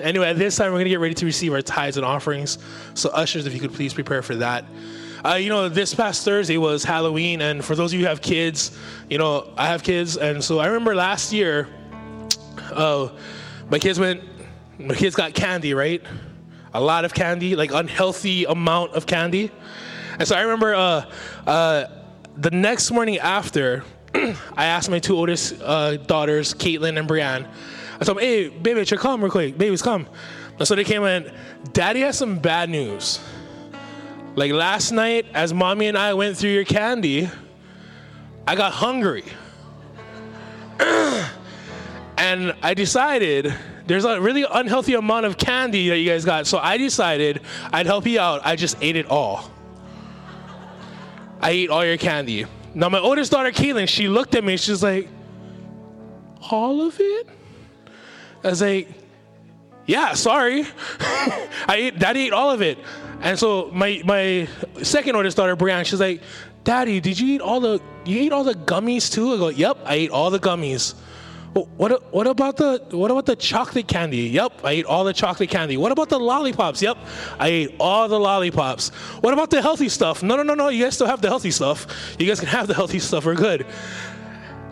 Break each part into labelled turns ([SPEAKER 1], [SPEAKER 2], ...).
[SPEAKER 1] anyway, at this time, we're going to get ready to receive our tithes and offerings. So, ushers, if you could please prepare for that. Uh, you know, this past Thursday was Halloween, and for those of you who have kids, you know, I have kids, and so I remember last year, uh, my kids went, my kids got candy, right? A lot of candy, like unhealthy amount of candy. And so I remember uh, uh, the next morning after, I asked my two oldest uh, daughters, Caitlin and Brianne, I told them, hey, baby, should come real quick. Babies, come. And so they came in, Daddy has some bad news. Like last night, as mommy and I went through your candy, I got hungry. and I decided there's a really unhealthy amount of candy that you guys got. So I decided I'd help you out. I just ate it all. I ate all your candy. Now my oldest daughter, Caitlin, she looked at me. She's like, "All of it?" I was like, "Yeah, sorry. I ate. Daddy ate all of it." And so my my second oldest daughter, Brianne, she's like, "Daddy, did you eat all the you ate all the gummies too?" I go, "Yep, I ate all the gummies." what what about the what about the chocolate candy? Yep, I ate all the chocolate candy. What about the lollipops? Yep, I ate all the lollipops. What about the healthy stuff? No, no, no, no. You guys still have the healthy stuff. You guys can have the healthy stuff. We're good.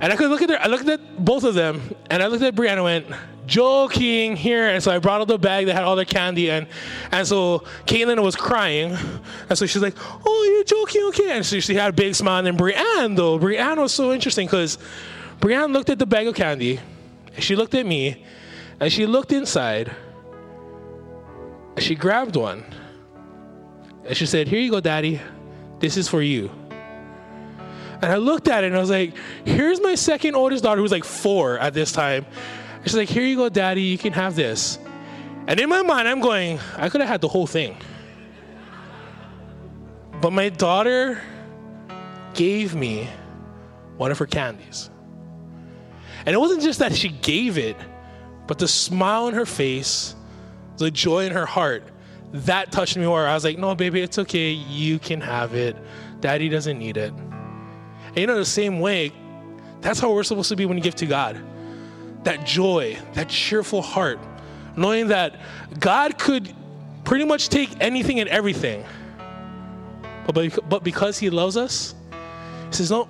[SPEAKER 1] And I could look at their, I looked at both of them, and I looked at Brianna and went, joking here. And so I brought out the bag that had all their candy, and and so Caitlin was crying, and so she's like, "Oh, you're joking, okay?" And so she had a big smile. And then Brianne, though, Brianna was so interesting because Brianna looked at the bag of candy, and she looked at me, and she looked inside, and she grabbed one, and she said, Here you go, Daddy. This is for you. And I looked at it and I was like, Here's my second oldest daughter who's like four at this time. And she's like, Here you go, Daddy. You can have this. And in my mind, I'm going, I could have had the whole thing. But my daughter gave me one of her candies. And it wasn't just that she gave it, but the smile on her face, the joy in her heart, that touched me more. I was like, no, baby, it's okay. You can have it. Daddy doesn't need it. And you the same way, that's how we're supposed to be when you give to God. That joy, that cheerful heart, knowing that God could pretty much take anything and everything. But, but because He loves us, He says, no,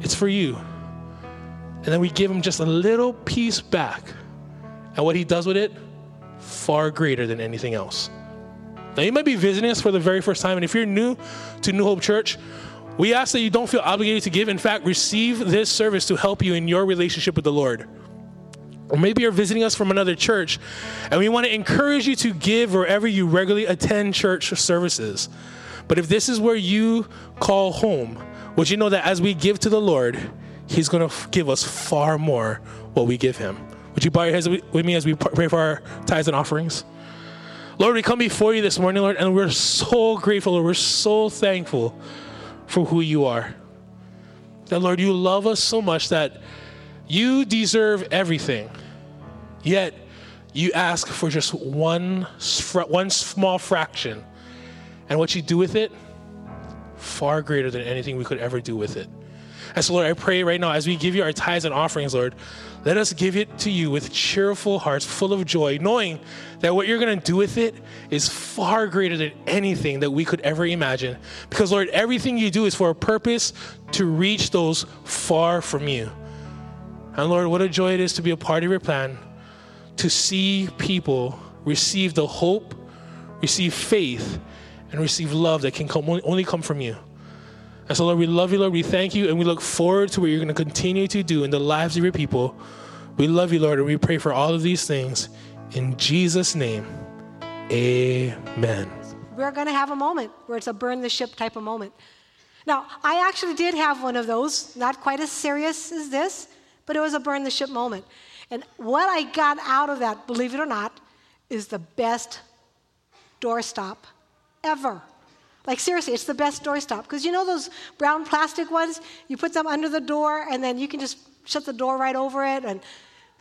[SPEAKER 1] it's for you. And then we give him just a little piece back. And what he does with it, far greater than anything else. Now, you might be visiting us for the very first time, and if you're new to New Hope Church, we ask that you don't feel obligated to give. In fact, receive this service to help you in your relationship with the Lord. Or maybe you're visiting us from another church, and we want to encourage you to give wherever you regularly attend church services. But if this is where you call home, would you know that as we give to the Lord, He's going to give us far more what we give Him. Would you bow your heads with me as we pray for our tithes and offerings? Lord, we come before you this morning, Lord, and we're so grateful, Lord. We're so thankful for who you are. That, Lord, you love us so much that you deserve everything, yet you ask for just one, one small fraction. And what you do with it, far greater than anything we could ever do with it. And so, Lord, I pray right now as we give you our tithes and offerings, Lord, let us give it to you with cheerful hearts, full of joy, knowing that what you're going to do with it is far greater than anything that we could ever imagine. Because, Lord, everything you do is for a purpose to reach those far from you. And, Lord, what a joy it is to be a part of your plan, to see people receive the hope, receive faith, and receive love that can come, only come from you. And so, Lord, we love you, Lord. We thank you, and we look forward to what you're going to continue to do in the lives of your people. We love you, Lord, and we pray for all of these things. In Jesus' name, amen.
[SPEAKER 2] We're going to have a moment where it's a burn the ship type of moment. Now, I actually did have one of those, not quite as serious as this, but it was a burn the ship moment. And what I got out of that, believe it or not, is the best doorstop ever. Like, seriously, it's the best doorstop. Because you know those brown plastic ones? You put them under the door, and then you can just shut the door right over it, and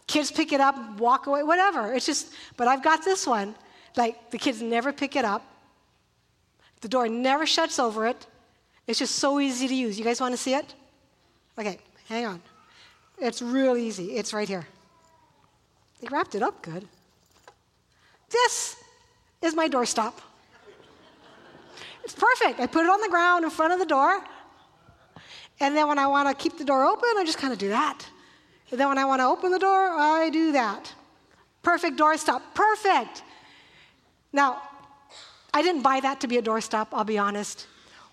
[SPEAKER 2] kids pick it up, walk away, whatever. It's just, but I've got this one. Like, the kids never pick it up, the door never shuts over it. It's just so easy to use. You guys want to see it? Okay, hang on. It's real easy. It's right here. They wrapped it up good. This is my doorstop. It's perfect. I put it on the ground in front of the door. And then when I want to keep the door open, I just kind of do that. And then when I want to open the door, I do that. Perfect doorstop. Perfect. Now, I didn't buy that to be a doorstop, I'll be honest.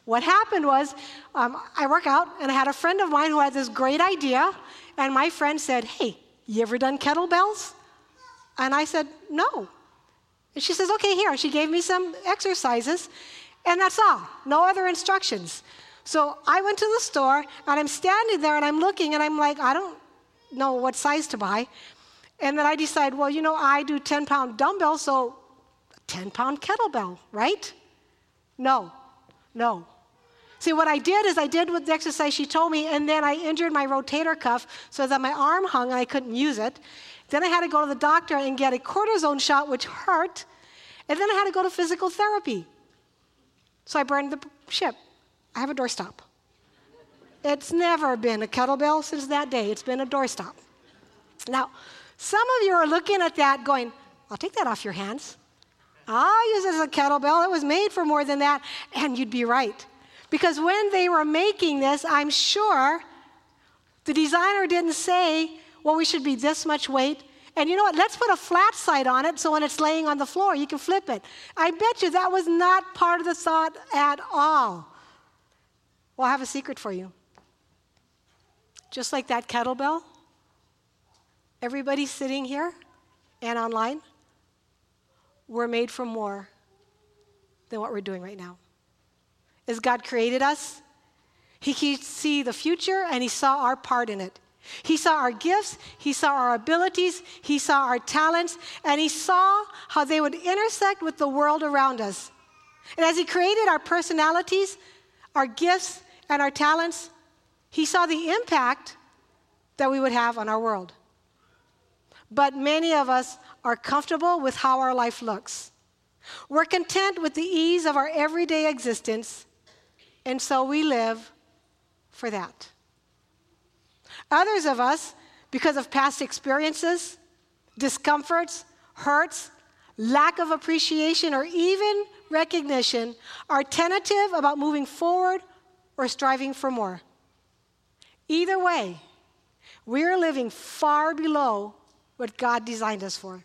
[SPEAKER 2] What happened was, um, I work out, and I had a friend of mine who had this great idea, and my friend said, Hey, you ever done kettlebells? And I said, No. And she says, Okay, here. She gave me some exercises, and that's all. No other instructions. So I went to the store, and I'm standing there, and I'm looking, and I'm like, I don't know what size to buy. And then I decide, well, you know, I do 10 pound dumbbells, so 10 pound kettlebell, right? No, no. See, what I did is I did what the exercise she told me, and then I injured my rotator cuff so that my arm hung and I couldn't use it. Then I had to go to the doctor and get a cortisone shot, which hurt. And then I had to go to physical therapy. So I burned the ship. I have a doorstop. It's never been a kettlebell since that day, it's been a doorstop. Now, some of you are looking at that going, I'll take that off your hands. I'll use it as a kettlebell. It was made for more than that. And you'd be right. Because when they were making this, I'm sure the designer didn't say, well, we should be this much weight. And you know what? Let's put a flat side on it so when it's laying on the floor, you can flip it. I bet you that was not part of the thought at all. Well, I have a secret for you. Just like that kettlebell, everybody sitting here and online, we're made for more than what we're doing right now as God created us, He could see the future and He saw our part in it. He saw our gifts, He saw our abilities, He saw our talents, and He saw how they would intersect with the world around us. And as He created our personalities, our gifts, and our talents, He saw the impact that we would have on our world. But many of us are comfortable with how our life looks. We're content with the ease of our everyday existence and so we live for that. Others of us, because of past experiences, discomforts, hurts, lack of appreciation, or even recognition, are tentative about moving forward or striving for more. Either way, we're living far below what God designed us for.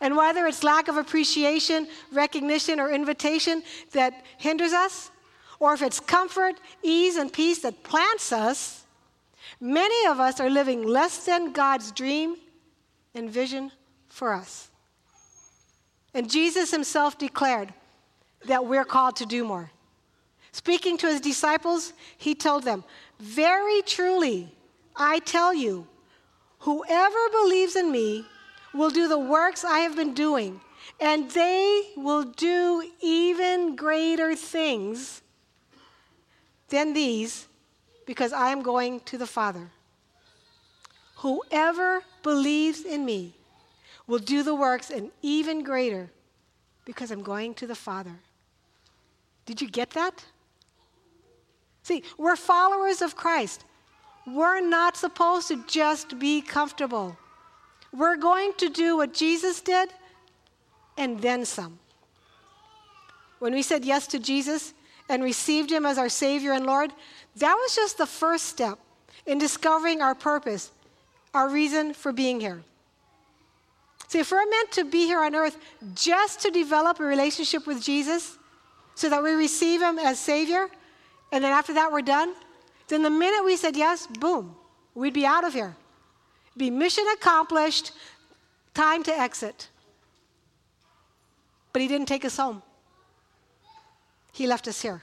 [SPEAKER 2] And whether it's lack of appreciation, recognition, or invitation that hinders us, or if it's comfort, ease, and peace that plants us, many of us are living less than God's dream and vision for us. And Jesus himself declared that we're called to do more. Speaking to his disciples, he told them, Very truly, I tell you, whoever believes in me will do the works I have been doing, and they will do even greater things than these, because I am going to the Father. Whoever believes in me will do the works and even greater because I'm going to the Father. Did you get that? See, we're followers of Christ. We're not supposed to just be comfortable. We're going to do what Jesus did and then some. When we said yes to Jesus, and received Him as our Savior and Lord, that was just the first step in discovering our purpose, our reason for being here. See, if we're meant to be here on earth just to develop a relationship with Jesus so that we receive Him as Savior, and then after that we're done, then the minute we said yes, boom, we'd be out of here. Be mission accomplished, time to exit. But He didn't take us home. He left us here.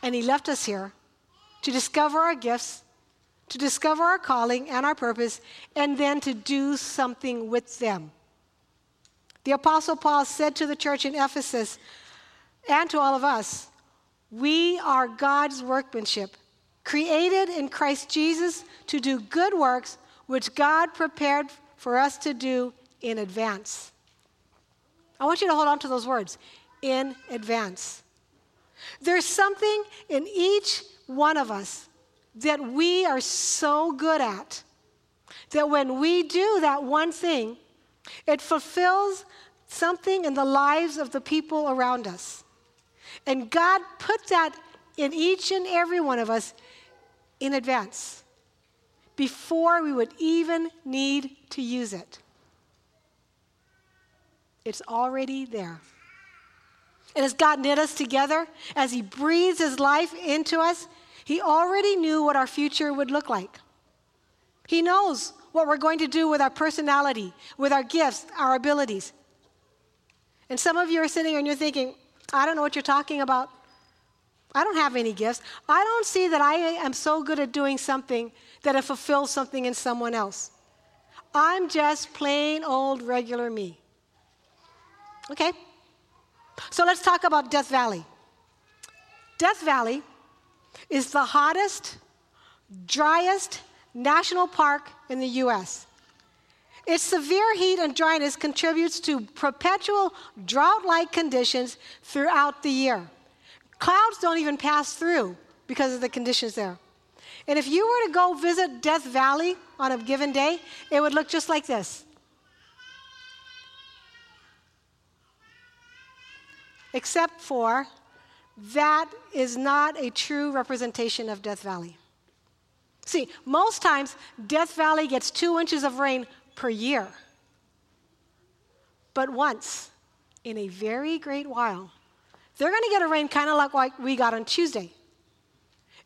[SPEAKER 2] And He left us here to discover our gifts, to discover our calling and our purpose, and then to do something with them. The Apostle Paul said to the church in Ephesus and to all of us, We are God's workmanship, created in Christ Jesus to do good works which God prepared for us to do in advance. I want you to hold on to those words in advance. There's something in each one of us that we are so good at that when we do that one thing, It fulfills something in the lives of the people around us. And God put that in each and every one of us in advance before we would even need to use it. It's already there. And as God knit us together, as He breathes His life into us, He already knew what our future would look like. He knows what we're going to do with our personality, with our gifts, our abilities. And some of you are sitting here and you're thinking, I don't know what you're talking about. I don't have any gifts. I don't see that I am so good at doing something that it fulfills something in someone else. I'm just plain old regular me. Okay? So let's talk about Death Valley. Death Valley is the hottest, driest national park in the US. Its severe heat and dryness contributes to perpetual drought like conditions throughout the year. Clouds don't even pass through because of the conditions there. And if you were to go visit Death Valley on a given day, it would look just like this. Except for that is not a true representation of Death Valley. See, most times Death Valley gets two inches of rain per year. But once in a very great while, they're going to get a rain kind of like what we got on Tuesday.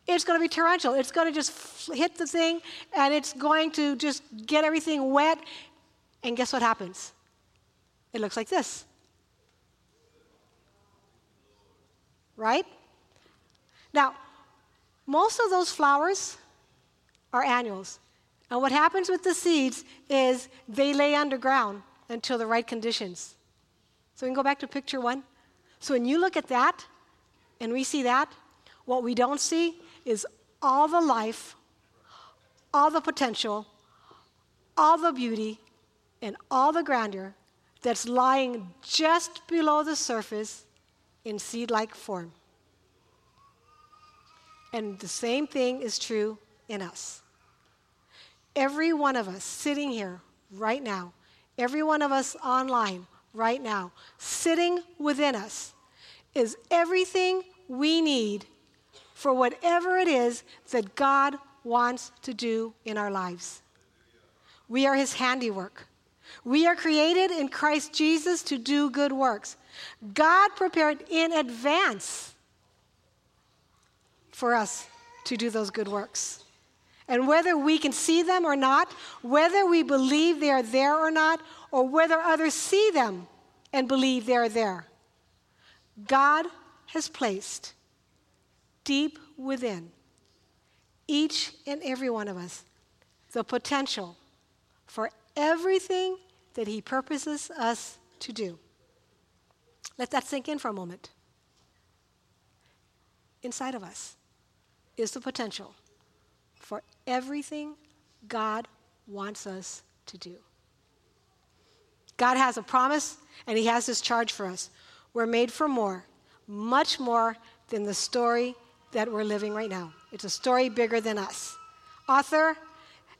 [SPEAKER 2] It's going to be torrential. It's going to just hit the thing and it's going to just get everything wet. And guess what happens? It looks like this. Right? Now, most of those flowers are annuals. And what happens with the seeds is they lay underground until the right conditions. So we can go back to picture one. So when you look at that and we see that, what we don't see is all the life, all the potential, all the beauty, and all the grandeur that's lying just below the surface in seed like form. And the same thing is true in us. Every one of us sitting here right now, every one of us online right now, sitting within us, is everything we need for whatever it is that God wants to do in our lives. We are His handiwork. We are created in Christ Jesus to do good works. God prepared in advance for us to do those good works. And whether we can see them or not, whether we believe they are there or not, or whether others see them and believe they are there, God has placed deep within each and every one of us the potential for everything that He purposes us to do. Let that sink in for a moment. Inside of us is the potential for everything God wants us to do. God has a promise and He has this charge for us. We're made for more, much more than the story that we're living right now. It's a story bigger than us. Author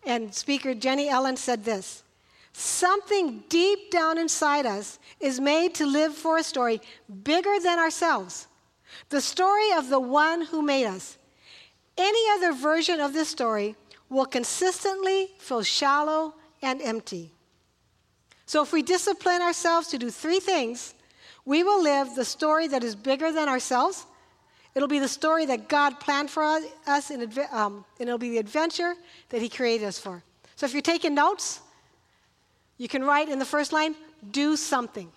[SPEAKER 2] and speaker Jennie Allen said this Something deep down inside us is made to live for a story bigger than ourselves. The story of the one who made us. Any other version of this story will consistently feel shallow and empty. So, if we discipline ourselves to do three things, we will live the story that is bigger than ourselves. It'll be the story that God planned for us, in, um, and it'll be the adventure that He created us for. So, if you're taking notes, you can write in the first line do something.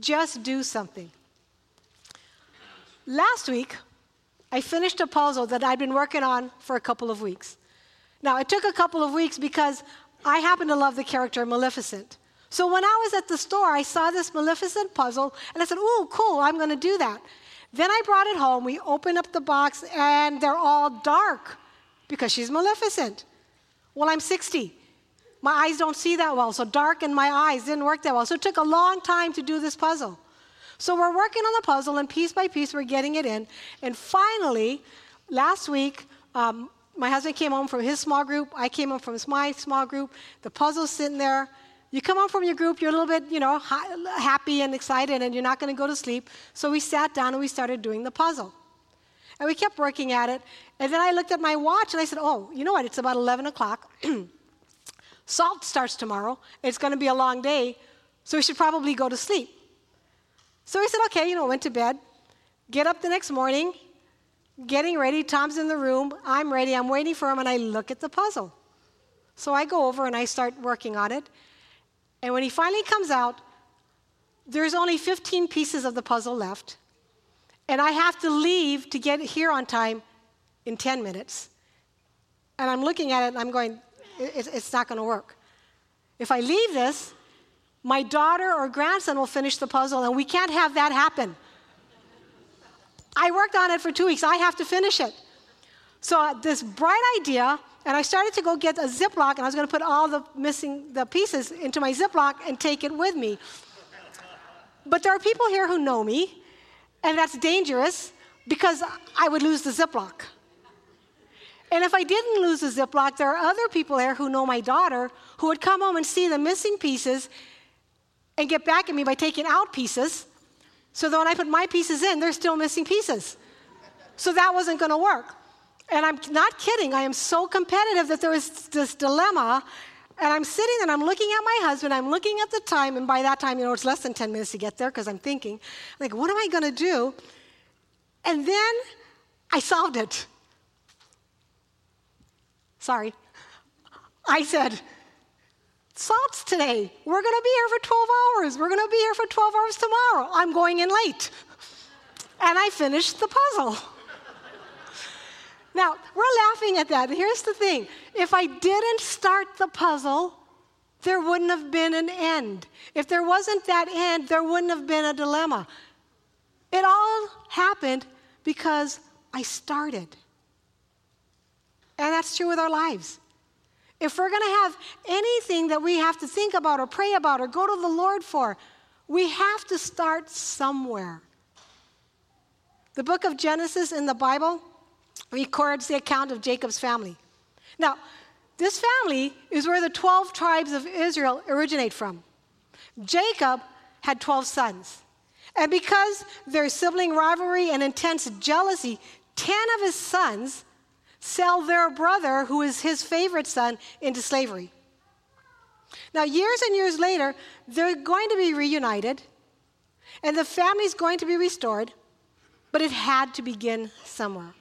[SPEAKER 2] Just do something. Last week, I finished a puzzle that I'd been working on for a couple of weeks. Now, it took a couple of weeks because I happen to love the character Maleficent. So when I was at the store, I saw this Maleficent puzzle, and I said, Ooh, cool, I'm going to do that. Then I brought it home. We opened up the box, and they're all dark because she's Maleficent. Well, I'm 60. My eyes don't see that well, so dark in my eyes didn't work that well. So it took a long time to do this puzzle. So we're working on the puzzle, and piece by piece, we're getting it in. And finally, last week, um, my husband came home from his small group. I came home from my small group. The puzzle's sitting there. You come home from your group, you're a little bit, you know, happy and excited, and you're not going to go to sleep. So we sat down and we started doing the puzzle. And we kept working at it. And then I looked at my watch and I said, Oh, you know what? It's about 11 o'clock. Salt starts tomorrow. It's going to be a long day. So we should probably go to sleep. So he said, Okay, you know, went to bed. Get up the next morning, getting ready. Tom's in the room. I'm ready. I'm waiting for him. And I look at the puzzle. So I go over and I start working on it. And when he finally comes out, there's only 15 pieces of the puzzle left. And I have to leave to get here on time in 10 minutes. And I'm looking at it and I'm going, it's not going to work. If I leave this, my daughter or grandson will finish the puzzle, and we can't have that happen. I worked on it for two weeks. I have to finish it. So, uh, this bright idea, and I started to go get a Ziploc, and I was going to put all the missing the pieces into my Ziploc and take it with me. But there are people here who know me, and that's dangerous because I would lose the Ziploc. And if I didn't lose the Ziploc, there are other people there who know my daughter who would come home and see the missing pieces and get back at me by taking out pieces. So that when I put my pieces in, they're still missing pieces. So that wasn't going to work. And I'm not kidding. I am so competitive that there was this dilemma. And I'm sitting and I'm looking at my husband. I'm looking at the time. And by that time, you know, it's less than 10 minutes to get there because I'm thinking, like, what am I going to do? And then I solved it. Sorry. I said, Salt's today. We're going to be here for 12 hours. We're going to be here for 12 hours tomorrow. I'm going in late. And I finished the puzzle. now, we're laughing at that. Here's the thing if I didn't start the puzzle, there wouldn't have been an end. If there wasn't that end, there wouldn't have been a dilemma. It all happened because I started. And that's true with our lives. If we're going to have anything that we have to think about or pray about or go to the Lord for, we have to start somewhere. The book of Genesis in the Bible records the account of Jacob's family. Now, this family is where the 12 tribes of Israel originate from. Jacob had 12 sons. And because their sibling rivalry and intense jealousy, 10 of his sons sell their brother, who is his favorite son, into slavery. Now, years and years later, they're going to be reunited, and the family's going to be restored, but it had to begin somewhere.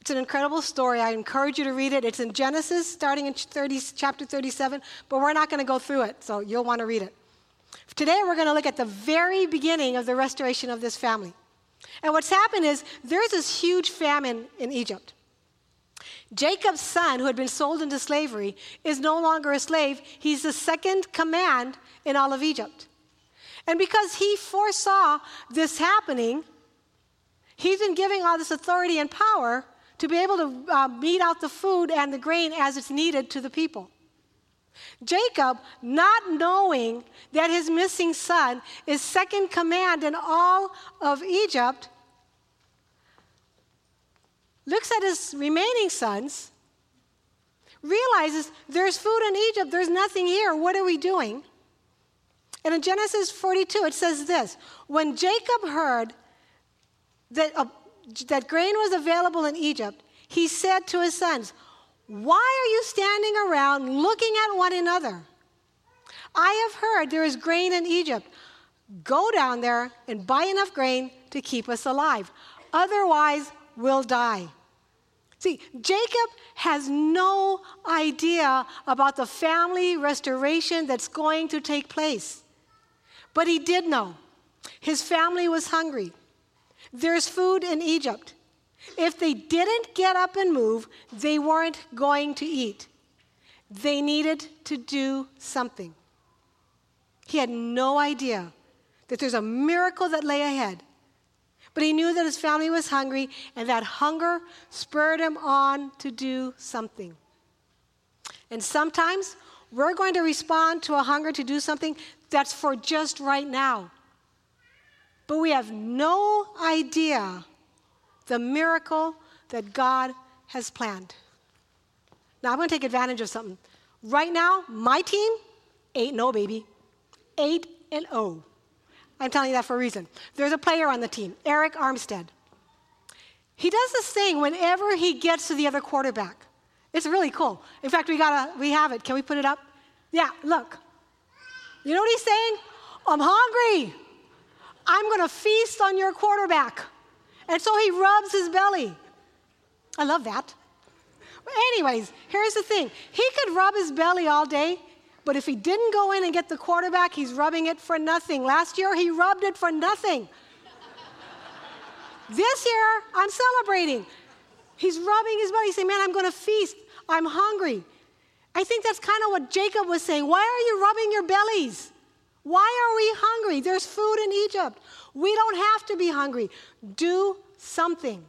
[SPEAKER 2] It's an incredible story. I encourage you to read it. It's in Genesis, starting in 30, chapter 37, but we're not going to go through it, so you'll want to read it. Today, we're going to look at the very beginning of the restoration of this family. And what's happened is there's this huge famine in Egypt. Jacob's son, who had been sold into slavery, is no longer a slave. He's the second command in all of Egypt. And because he foresaw this happening, he's been giving all this authority and power to be able to uh, mete out the food and the grain as it's needed to the people. Jacob, not knowing that his missing son is second command in all of Egypt, looks at his remaining sons, realizes there's food in Egypt, there's nothing here. What are we doing? And in Genesis 42, it says this When Jacob heard that, uh, that grain was available in Egypt, he said to his sons, why are you standing around looking at one another? I have heard there is grain in Egypt. Go down there and buy enough grain to keep us alive. Otherwise, we'll die. See, Jacob has no idea about the family restoration that's going to take place. But he did know. His family was hungry. There's food in Egypt. If they didn't get up and move, they weren't going to eat. They needed to do something. He had no idea that there's a miracle that lay ahead. But he knew that his family was hungry, and that hunger spurred him on to do something. And sometimes we're going to respond to a hunger to do something that's for just right now. But we have no idea the miracle that God has planned. Now, I'm going to take advantage of something. Right now, my team 8 and 0, baby. 8 and 0. I'm telling you that for a reason. There's a player on the team, Arik Armstead. He does this thing whenever he gets to the other quarterback. It's really cool. In fact, we gotta, we have it. Can we put it up? Yeah, look. You know what he's saying? I'm hungry. I'm going to feast on your quarterback. And so he rubs his belly. I love that. But anyways, here's the thing. He could rub his belly all day, but if he didn't go in and get the quarterback, he's rubbing it for nothing. Last year, he rubbed it for nothing. this year, I'm celebrating. He's rubbing his belly, saying, Man, I'm going to feast. I'm hungry. I think that's kind of what Jacob was saying. Why are you rubbing your bellies? Why are we hungry? There's food in Egypt. We don't have to be hungry. Do something.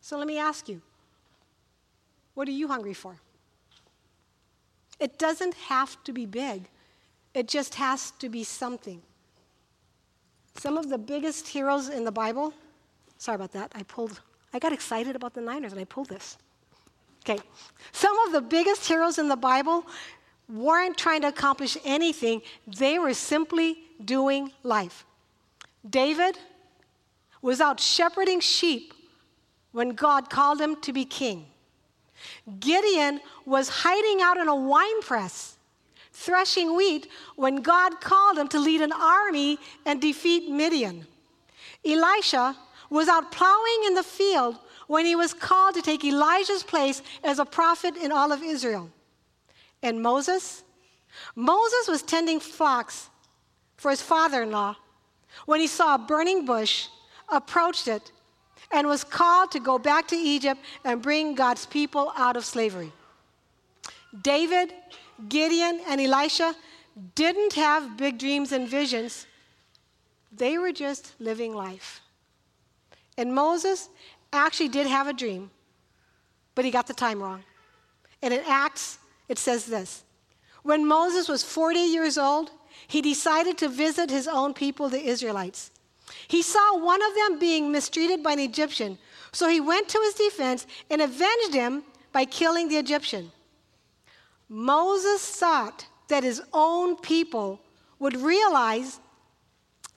[SPEAKER 2] So let me ask you what are you hungry for? It doesn't have to be big, it just has to be something. Some of the biggest heroes in the Bible, sorry about that, I pulled, I got excited about the Niners and I pulled this. Okay, some of the biggest heroes in the Bible weren't trying to accomplish anything, they were simply doing life. David was out shepherding sheep when God called him to be king. Gideon was hiding out in a wine press, threshing wheat when God called him to lead an army and defeat Midian. Elisha was out plowing in the field when he was called to take Elijah's place as a prophet in all of Israel. And Moses? Moses was tending flocks for his father in law when he saw a burning bush, approached it, and was called to go back to Egypt and bring God's people out of slavery. David, Gideon, and Elisha didn't have big dreams and visions, they were just living life. And Moses actually did have a dream, but he got the time wrong. And in Acts, it says this When Moses was 40 years old, he decided to visit his own people, the Israelites. He saw one of them being mistreated by an Egyptian, so he went to his defense and avenged him by killing the Egyptian. Moses thought that his own people would realize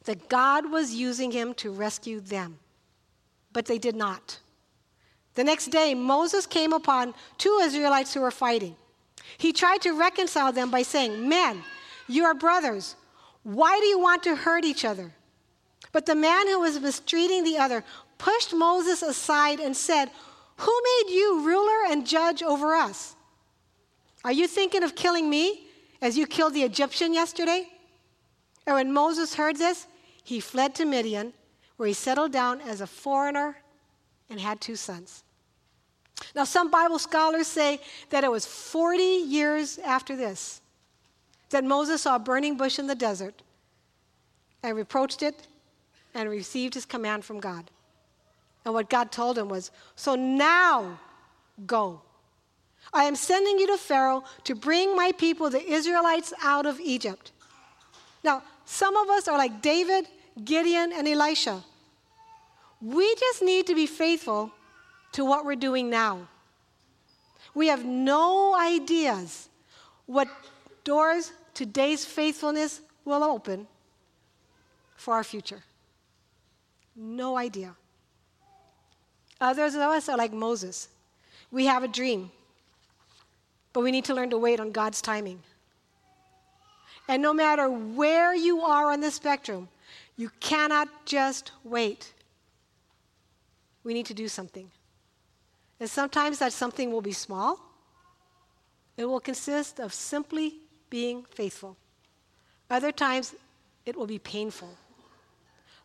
[SPEAKER 2] that God was using him to rescue them, but they did not. The next day, Moses came upon two Israelites who were fighting. He tried to reconcile them by saying, Men, you are brothers. Why do you want to hurt each other? But the man who was mistreating the other pushed Moses aside and said, Who made you ruler and judge over us? Are you thinking of killing me as you killed the Egyptian yesterday? And when Moses heard this, he fled to Midian, where he settled down as a foreigner and had two sons. Now, some Bible scholars say that it was 40 years after this that Moses saw a burning bush in the desert and reproached it and received his command from God. And what God told him was, So now go. I am sending you to Pharaoh to bring my people, the Israelites, out of Egypt. Now, some of us are like David, Gideon, and Elisha. We just need to be faithful to what we're doing now. We have no ideas what doors today's faithfulness will open for our future. No idea. Others of us are like Moses. We have a dream, but we need to learn to wait on God's timing. And no matter where you are on the spectrum, you cannot just wait. We need to do something. And sometimes that something will be small. It will consist of simply being faithful. Other times, it will be painful.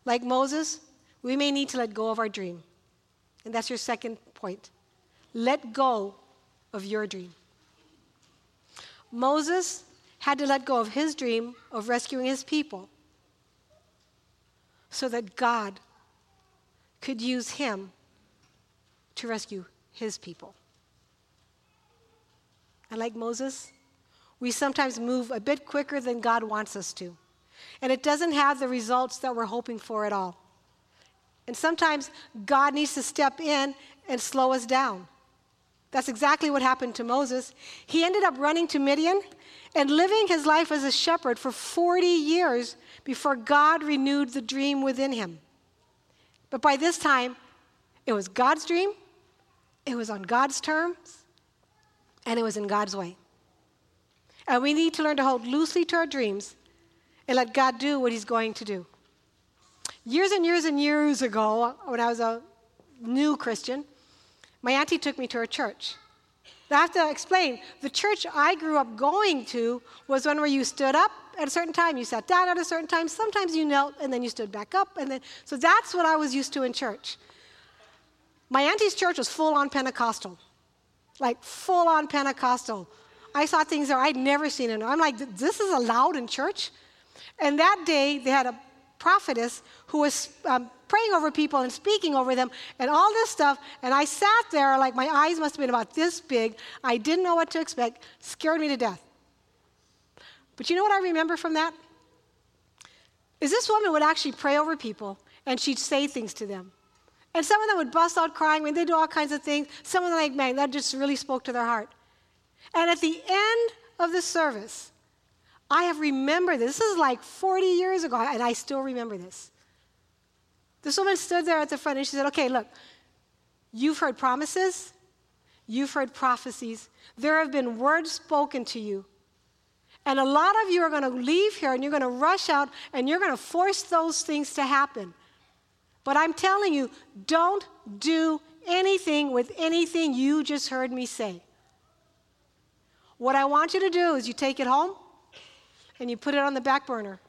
[SPEAKER 2] Like Moses, we may need to let go of our dream. And that's your second point. Let go of your dream. Moses had to let go of his dream of rescuing his people so that God could use him to rescue his people. And like Moses, we sometimes move a bit quicker than God wants us to. And it doesn't have the results that we're hoping for at all. And sometimes God needs to step in and slow us down. That's exactly what happened to Moses. He ended up running to Midian and living his life as a shepherd for 40 years before God renewed the dream within him. But by this time, it was God's dream, it was on God's terms, and it was in God's way. And we need to learn to hold loosely to our dreams and let God do what He's going to do. Years and years and years ago, when I was a new Christian, my auntie took me to her church. I have to explain the church I grew up going to was one where you stood up at a certain time, you sat down at a certain time, sometimes you knelt and then you stood back up. And then, so that's what I was used to in church. My auntie's church was full on Pentecostal, like full on Pentecostal. I saw things that I'd never seen in. I'm like, this is allowed in church? And that day, they had a prophetess who was um, praying over people and speaking over them and all this stuff. And I sat there like my eyes must have been about this big. I didn't know what to expect, scared me to death. But you know what I remember from that? Is this woman would actually pray over people and she'd say things to them. And some of them would bust out crying. I mean, they do all kinds of things. Some of them, like, man, that just really spoke to their heart. And at the end of the service, I have remembered this. This is like 40 years ago, and I still remember this. This woman stood there at the front and she said, Okay, look, you've heard promises, you've heard prophecies, there have been words spoken to you. And a lot of you are going to leave here and you're going to rush out and you're going to force those things to happen. But I'm telling you, don't do anything with anything you just heard me say. What I want you to do is you take it home and you put it on the back burner.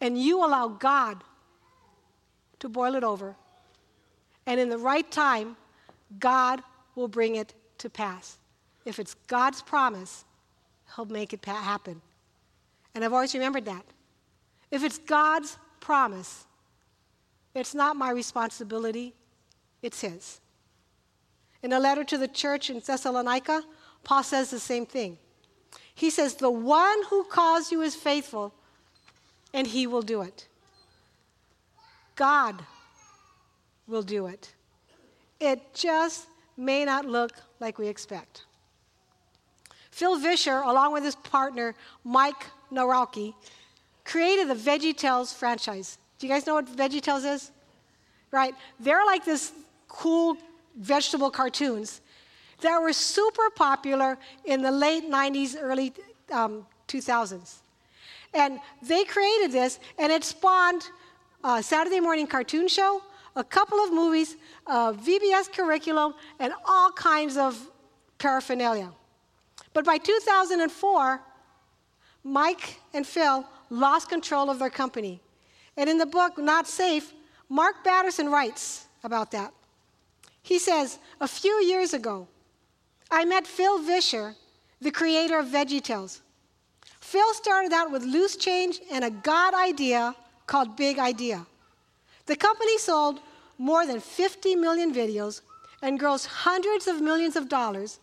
[SPEAKER 2] And you allow God to boil it over. And in the right time, God will bring it to pass. If it's God's promise, He'll make it happen. And I've always remembered that. If it's God's promise, it's not my responsibility, it's His. In a letter to the church in Thessalonica, Paul says the same thing. He says, The one who calls you is faithful, and he will do it. God will do it. It just may not look like we expect. Phil Vischer, along with his partner, Mike Nawrocki, created the Veggie Tales franchise. Do you guys know what Veggie Tales is? Right? They're like this cool vegetable cartoons that were super popular in the late 90s, early um, 2000s. And they created this, and it spawned a Saturday morning cartoon show, a couple of movies, a VBS curriculum, and all kinds of paraphernalia. But by 2004, Mike and Phil lost control of their company. And in the book, Not Safe, Mark Batterson writes about that. He says, A few years ago, I met Phil Vischer, the creator of VeggieTales. Phil started out with loose change and a God idea called Big Idea. The company sold more than 50 million videos and grossed hundreds of millions of dollars,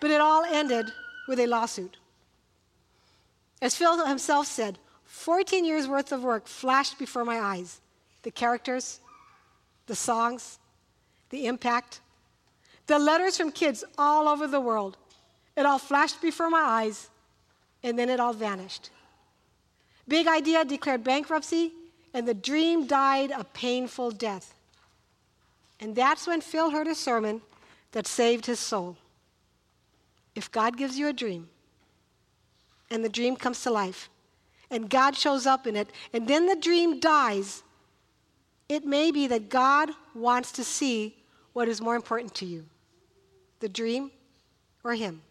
[SPEAKER 2] but it all ended with a lawsuit. As Phil himself said, 14 years worth of work flashed before my eyes the characters, the songs, the impact, the letters from kids all over the world. It all flashed before my eyes, and then it all vanished. Big Idea declared bankruptcy, and the dream died a painful death. And that's when Phil heard a sermon that saved his soul. If God gives you a dream, and the dream comes to life, and God shows up in it, and then the dream dies, it may be that God wants to see what is more important to you the dream or Him?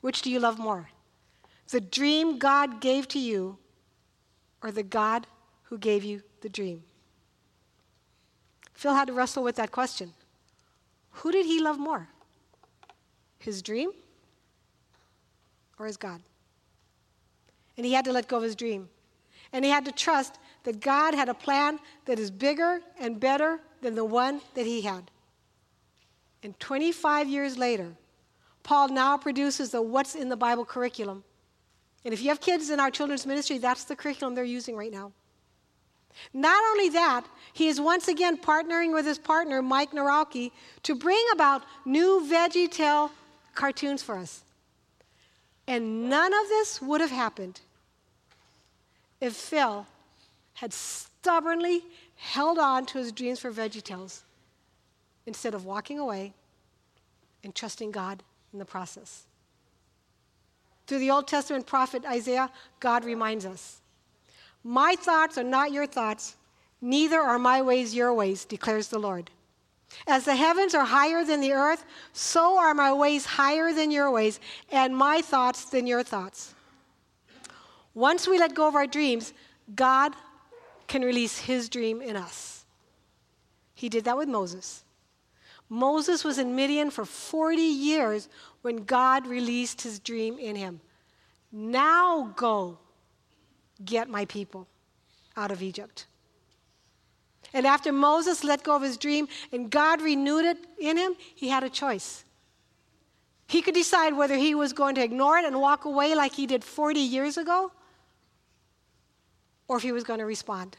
[SPEAKER 2] Which do you love more? The dream God gave to you or the God who gave you the dream? Phil had to wrestle with that question. Who did he love more? His dream or his God? And he had to let go of his dream. And he had to trust that God had a plan that is bigger and better than the one that he had. And 25 years later, Paul now produces the What's in the Bible curriculum. And if you have kids in our children's ministry, that's the curriculum they're using right now. Not only that, he is once again partnering with his partner, Mike Nawrocki, to bring about new Veggie Tale cartoons for us. And none of this would have happened if Phil had stubbornly held on to his dreams for VeggieTales instead of walking away and trusting God in the process. Through the Old Testament prophet Isaiah, God reminds us My thoughts are not your thoughts, neither are my ways your ways, declares the Lord. As the heavens are higher than the earth, so are my ways higher than your ways, and my thoughts than your thoughts. Once we let go of our dreams, God can release his dream in us. He did that with Moses. Moses was in Midian for 40 years when God released his dream in him. Now go get my people out of Egypt. And after Moses let go of his dream and God renewed it in him, he had a choice. He could decide whether he was going to ignore it and walk away like he did 40 years ago, or if he was going to respond.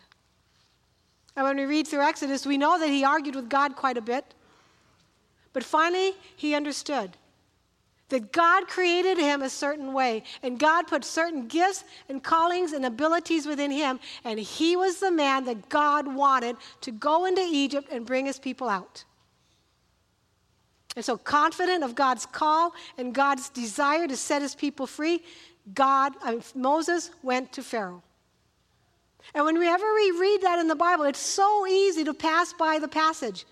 [SPEAKER 2] And when we read through Exodus, we know that he argued with God quite a bit. But finally, he understood that God created him a certain way, and God put certain gifts and callings and abilities within him, and he was the man that God wanted to go into Egypt and bring his people out. And so, confident of God's call and God's desire to set his people free, God, I mean, Moses went to Pharaoh. And whenever we read that in the Bible, it's so easy to pass by the passage.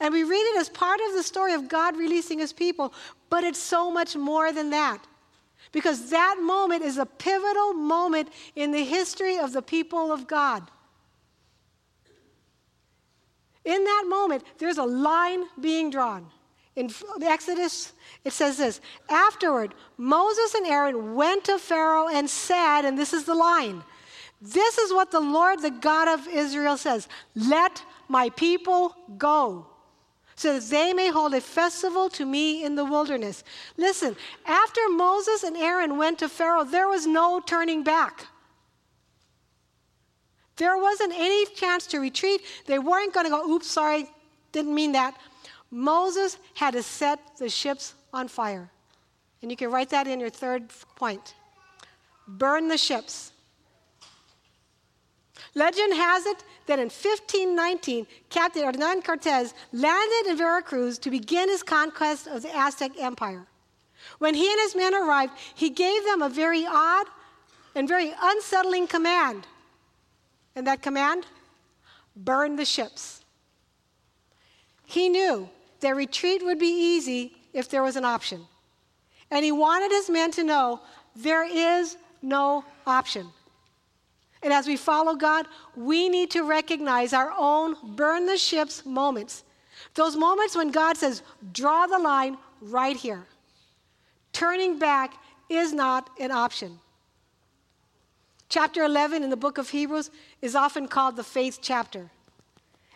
[SPEAKER 2] And we read it as part of the story of God releasing his people, but it's so much more than that. Because that moment is a pivotal moment in the history of the people of God. In that moment, there's a line being drawn. In Exodus, it says this Afterward, Moses and Aaron went to Pharaoh and said, and this is the line This is what the Lord, the God of Israel, says Let my people go so that they may hold a festival to me in the wilderness. Listen, after Moses and Aaron went to Pharaoh, there was no turning back. There wasn't any chance to retreat. They weren't going to go, oops, sorry, didn't mean that. Moses had to set the ships on fire. And you can write that in your third point. Burn the ships. Legend has it that in 1519, Captain Hernan Cortez landed in Veracruz to begin his conquest of the Aztec Empire. When he and his men arrived, he gave them a very odd and very unsettling command. And that command? Burn the ships. He knew that retreat would be easy if there was an option. And he wanted his men to know there is no option. And as we follow God, we need to recognize our own burn the ships moments. Those moments when God says, draw the line right here. Turning back is not an option. Chapter 11 in the book of Hebrews is often called the faith chapter.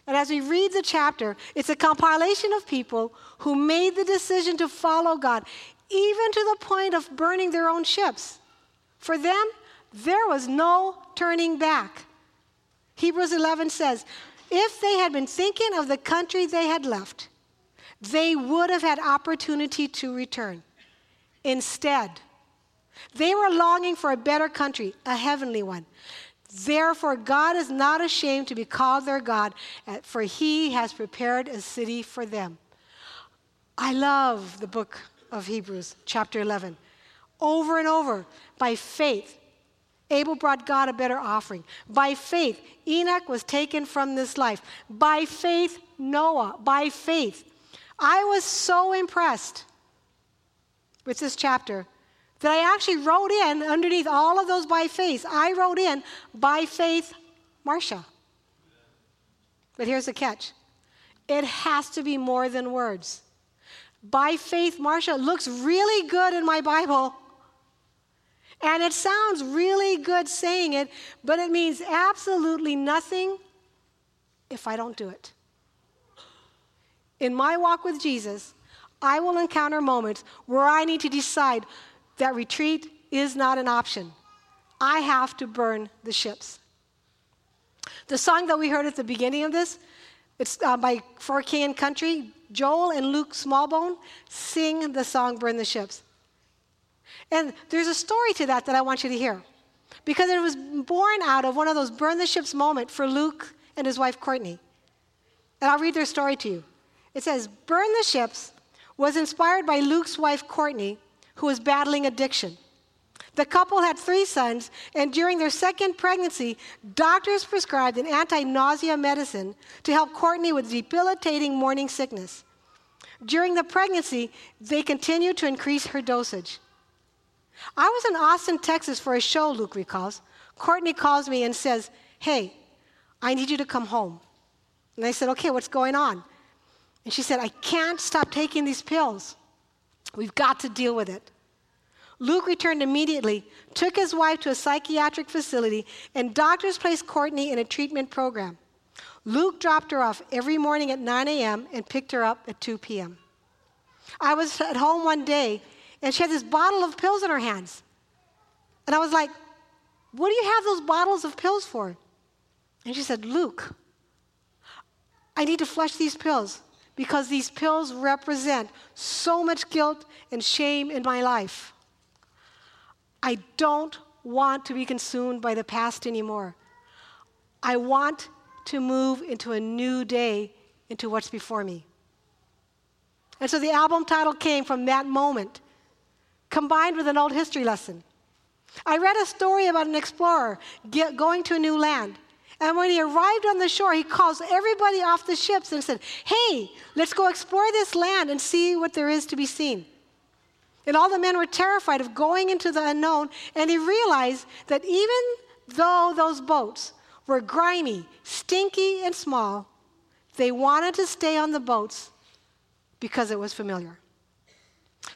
[SPEAKER 2] And as we read the chapter, it's a compilation of people who made the decision to follow God, even to the point of burning their own ships. For them, there was no turning back. Hebrews 11 says, if they had been thinking of the country they had left, they would have had opportunity to return. Instead, they were longing for a better country, a heavenly one. Therefore, God is not ashamed to be called their God, uh, for he has prepared a city for them. I love the book of Hebrews, chapter 11. Over and over, by faith, Abel brought God a better offering. By faith, Enoch was taken from this life. By faith, Noah. By faith. I was so impressed with this chapter that I actually wrote in underneath all of those by faith, I wrote in by faith, Marcia. But here's the catch it has to be more than words. By faith, Marcia looks really good in my Bible. And it sounds really good saying it, but it means absolutely nothing if I don't do it. In my walk with Jesus, I will encounter moments where I need to decide that retreat is not an option. I have to burn the ships. The song that we heard at the beginning of this, it's uh, by For King and Country. Joel and Luke Smallbone sing the song Burn the Ships. And there's a story to that that I want you to hear. Because it was born out of one of those burn the ships moment for Luke and his wife Courtney. And I'll read their story to you. It says, Burn the Ships was inspired by Luke's wife Courtney, who was battling addiction. The couple had three sons, and during their second pregnancy, doctors prescribed an anti nausea medicine to help Courtney with debilitating morning sickness. During the pregnancy, they continued to increase her dosage. I was in Austin, Texas for a show, Luke recalls. Courtney calls me and says, Hey, I need you to come home. And I said, Okay, what's going on? And she said, I can't stop taking these pills. We've got to deal with it. Luke returned immediately, took his wife to a psychiatric facility, and doctors placed Courtney in a treatment program. Luke dropped her off every morning at 9 a.m. and picked her up at 2 p.m. I was at home one day, and she had this bottle of pills in her hands. And I was like, What do you have those bottles of pills for? And she said, Luke, I need to flush these pills because these pills represent so much guilt and shame in my life. I don't want to be consumed by the past anymore. I want to move into a new day, into what's before me. And so the album title came from that moment, combined with an old history lesson. I read a story about an explorer get, going to a new land. And when he arrived on the shore, he calls everybody off the ships and said, Hey, let's go explore this land and see what there is to be seen. And all the men were terrified of going into the unknown, and he realized that even though those boats were grimy, stinky, and small, they wanted to stay on the boats because it was familiar.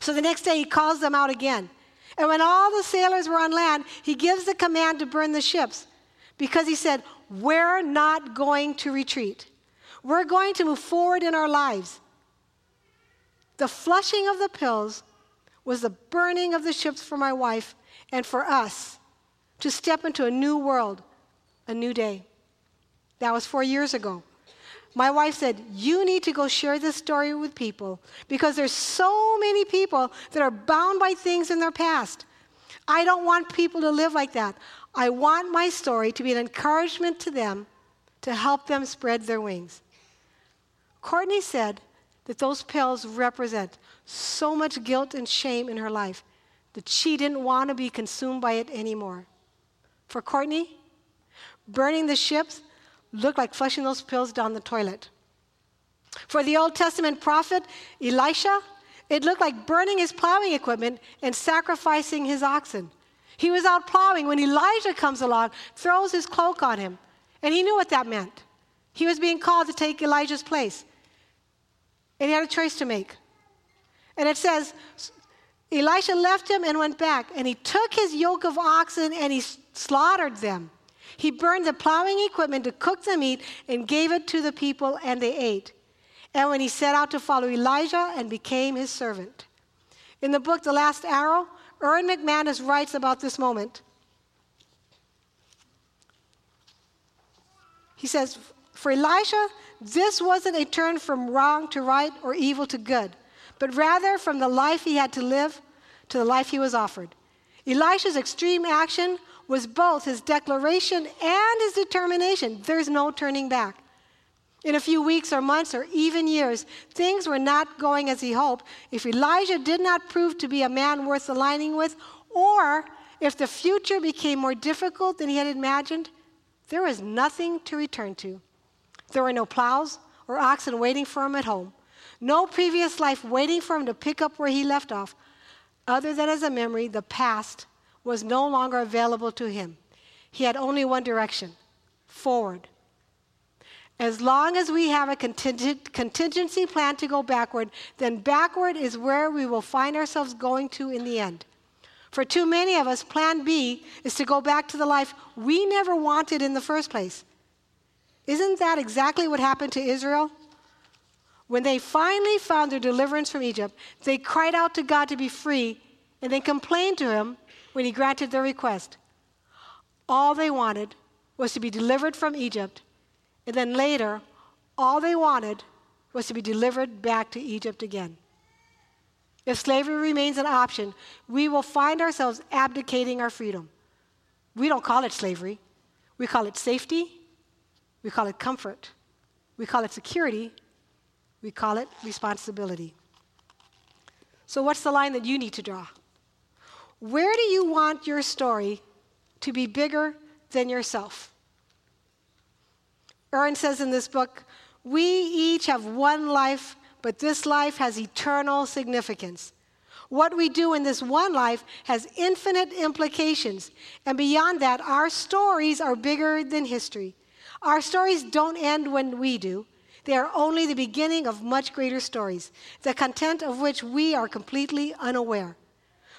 [SPEAKER 2] So the next day he calls them out again. And when all the sailors were on land, he gives the command to burn the ships because he said, We're not going to retreat. We're going to move forward in our lives. The flushing of the pills was the burning of the ships for my wife and for us to step into a new world, a new day. That was four years ago. My wife said, You need to go share this story with people because there's so many people that are bound by things in their past. I don't want people to live like that. I want my story to be an encouragement to them to help them spread their wings. Courtney said that those pills represent so much guilt and shame in her life that she didn't want to be consumed by it anymore. For Courtney, burning the ships looked like flushing those pills down the toilet. For the Old Testament prophet Elisha, it looked like burning his plowing equipment and sacrificing his oxen. He was out plowing when Elijah comes along, throws his cloak on him, and he knew what that meant. He was being called to take Elijah's place. And he had a choice to make. And it says, Elisha left him and went back, and he took his yoke of oxen and he slaughtered them. He burned the plowing equipment to cook the meat and gave it to the people, and they ate. And when he set out to follow Elijah and became his servant. In the book The Last Arrow, Erwin McManus writes about this moment. He says, For Elisha, this wasn't a turn from wrong to right or evil to good but rather from the life he had to live to the life he was offered. Elisha's extreme action was both his declaration and his determination. There's no turning back. In a few weeks or months or even years, things were not going as he hoped. If Elijah did not prove to be a man worth aligning with, or if the future became more difficult than he had imagined, there was nothing to return to. There were no plows or oxen waiting for him at home. No previous life waiting for him to pick up where he left off. Other than as a memory, the past was no longer available to him. He had only one direction forward. As long as we have a contingent, contingency plan to go backward, then backward is where we will find ourselves going to in the end. For too many of us, plan B is to go back to the life we never wanted in the first place. Isn't that exactly what happened to Israel? When they finally found their deliverance from Egypt, they cried out to God to be free and then complained to him when he granted their request. All they wanted was to be delivered from Egypt, and then later, all they wanted was to be delivered back to Egypt again. If slavery remains an option, we will find ourselves abdicating our freedom. We don't call it slavery, we call it safety, we call it comfort, we call it security, we call it responsibility. So, what's the line that you need to draw? Where do you want your story to be bigger than yourself? Aaron says in this book, We each have one life, but this life has eternal significance. What we do in this one life has infinite implications. And beyond that, our stories are bigger than history. Our stories don't end when we do. They are only the beginning of much greater stories, the content of which we are completely unaware.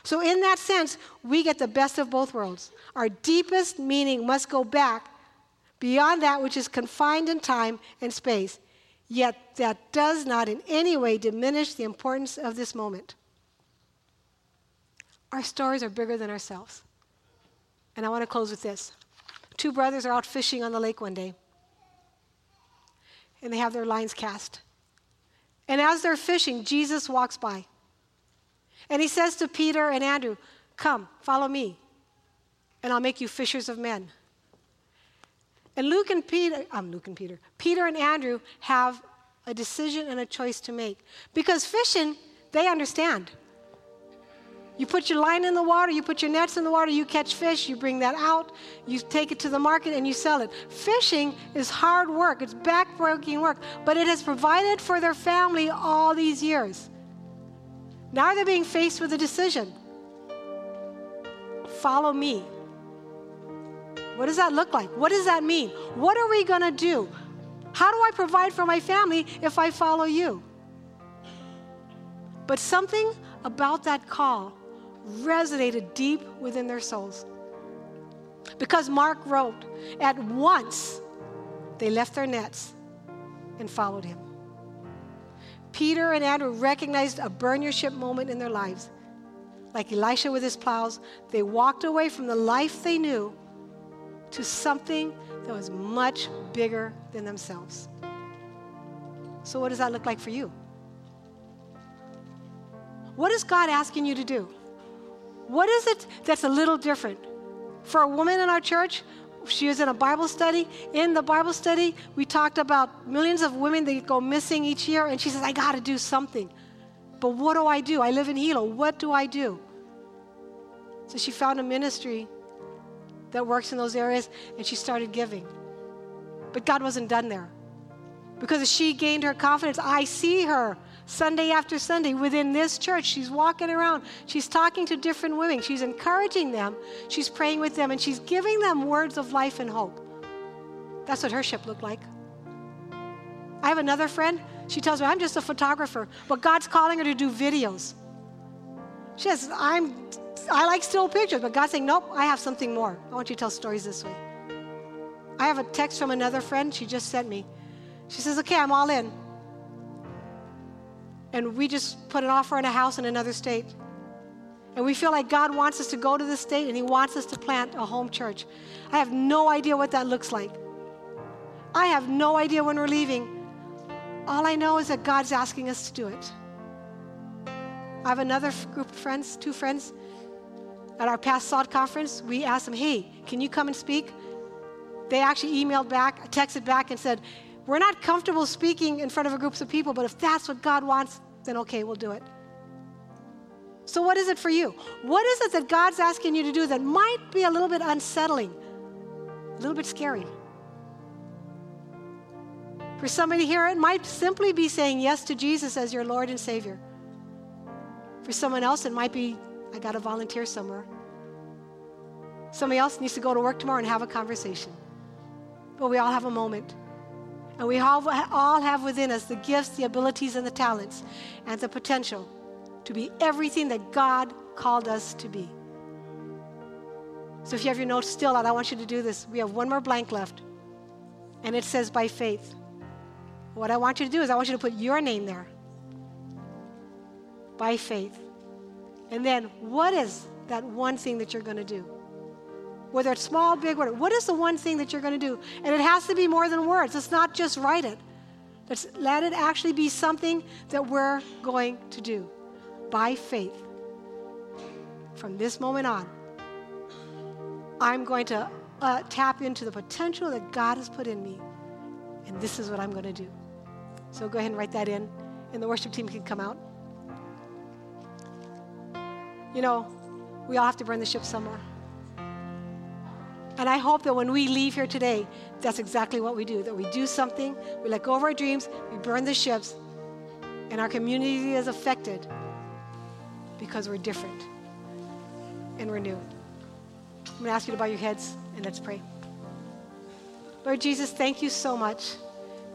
[SPEAKER 2] So, in that sense, we get the best of both worlds. Our deepest meaning must go back beyond that which is confined in time and space, yet that does not in any way diminish the importance of this moment. Our stories are bigger than ourselves. And I want to close with this. Two brothers are out fishing on the lake one day, and they have their lines cast. And as they're fishing, Jesus walks by. And he says to Peter and Andrew, Come, follow me, and I'll make you fishers of men. And Luke and Peter, I'm um, Luke and Peter, Peter and Andrew have a decision and a choice to make. Because fishing, they understand. You put your line in the water, you put your nets in the water, you catch fish, you bring that out, you take it to the market, and you sell it. Fishing is hard work, it's backbreaking work, but it has provided for their family all these years. Now they're being faced with a decision follow me. What does that look like? What does that mean? What are we going to do? How do I provide for my family if I follow you? But something about that call resonated deep within their souls. Because Mark wrote, at once they left their nets and followed him. Peter and Andrew recognized a burn your ship moment in their lives. Like Elisha with his plows, they walked away from the life they knew to something that was much bigger than themselves. So, what does that look like for you? What is God asking you to do? What is it that's a little different? For a woman in our church, she was in a Bible study. In the Bible study, we talked about millions of women that go missing each year, and she says, I got to do something. But what do I do? I live in Hilo. What do I do? So she found a ministry that works in those areas, and she started giving. But God wasn't done there. Because she gained her confidence, I see her Sunday after Sunday within this church. She's walking around, she's talking to different women, she's encouraging them, she's praying with them, and she's giving them words of life and hope. That's what her ship looked like. I have another friend. She tells me, I'm just a photographer, but God's calling her to do videos. She says, I'm, I like still pictures, but God's saying, nope, I have something more. I want you to tell stories this way. I have a text from another friend she just sent me. She says, okay, I'm all in and we just put an offer on a house in another state. And we feel like God wants us to go to the state and He wants us to plant a home church. I have no idea what that looks like. I have no idea when we're leaving. All I know is that God's asking us to do it. I have another group of friends, two friends. At our past SALT conference, we asked them, hey, can you come and speak? They actually emailed back, texted back, and said, we're not comfortable speaking in front of a group of people, but if that's what God wants, then okay, we'll do it. So, what is it for you? What is it that God's asking you to do that might be a little bit unsettling, a little bit scary? For somebody here, it might simply be saying yes to Jesus as your Lord and Savior. For someone else, it might be, I got to volunteer somewhere. Somebody else needs to go to work tomorrow and have a conversation. But we all have a moment. And we all, have within us the gifts, the abilities, and the talents, and the potential to be everything that God called us to be. So if you have your notes still out, I want you to do this. We have one more blank left. And it says by faith. What I want you to do is I want you to put your name there. By faith. And then what is that one thing that you're going to do? Whether it's small, big, whatever. What is the one thing that you're going to do? And it has to be more than words. It's not just write it. Let it actually be something that we're going to do by faith. From this moment on, I'm going to uh, tap into the potential that God has put in me, and this is what I'm going to do. So go ahead and write that in, and the worship team can come out. You know, we all have to burn the ship somewhere. And I hope that when we leave here today, that's exactly what we do. That we do something, we let go of our dreams, we burn the ships, and our community is affected because we're different and we're new. I'm going to ask you to bow your heads and let's pray. Lord Jesus, thank you so much.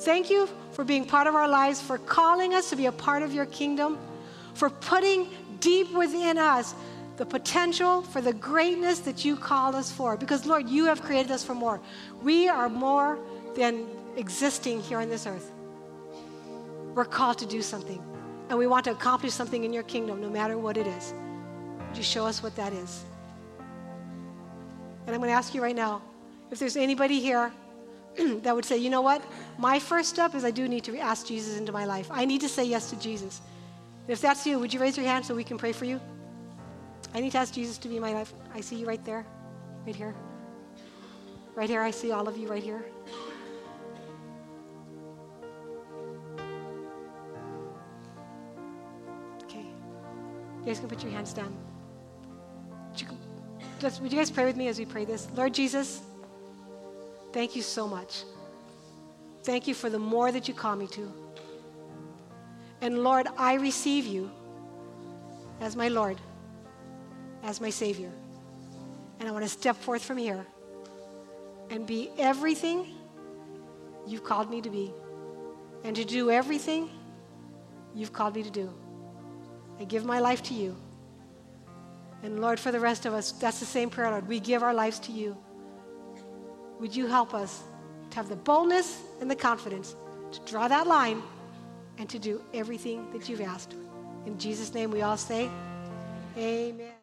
[SPEAKER 2] Thank you for being part of our lives, for calling us to be a part of your kingdom, for putting deep within us the potential for the greatness that you called us for. Because, Lord, you have created us for more. We are more than existing here on this earth. We're called to do something, and we want to accomplish something in your kingdom, no matter what it is. Would you show us what that is? And I'm going to ask you right now if there's anybody here that would say, you know what? My first step is I do need to ask Jesus into my life. I need to say yes to Jesus. If that's you, would you raise your hand so we can pray for you? I need to ask Jesus to be my life. I see you right there, right here. Right here, I see all of you right here. Okay. You guys can put your hands down. Would you, guys pray with me as we pray this? Lord Jesus, thank you so much. Thank you for the more that you call me to. And Lord, I receive you as my Lord as my Savior. And I want to step forth from here and be everything you've called me to be and to do everything you've called me to do. I give my life to you. And Lord, for the rest of us, that's the same prayer, Lord. We give our lives to you. Would you help us to have the boldness and the confidence to draw that line and to do everything that you've asked? In Jesus' name, we all say, Amen.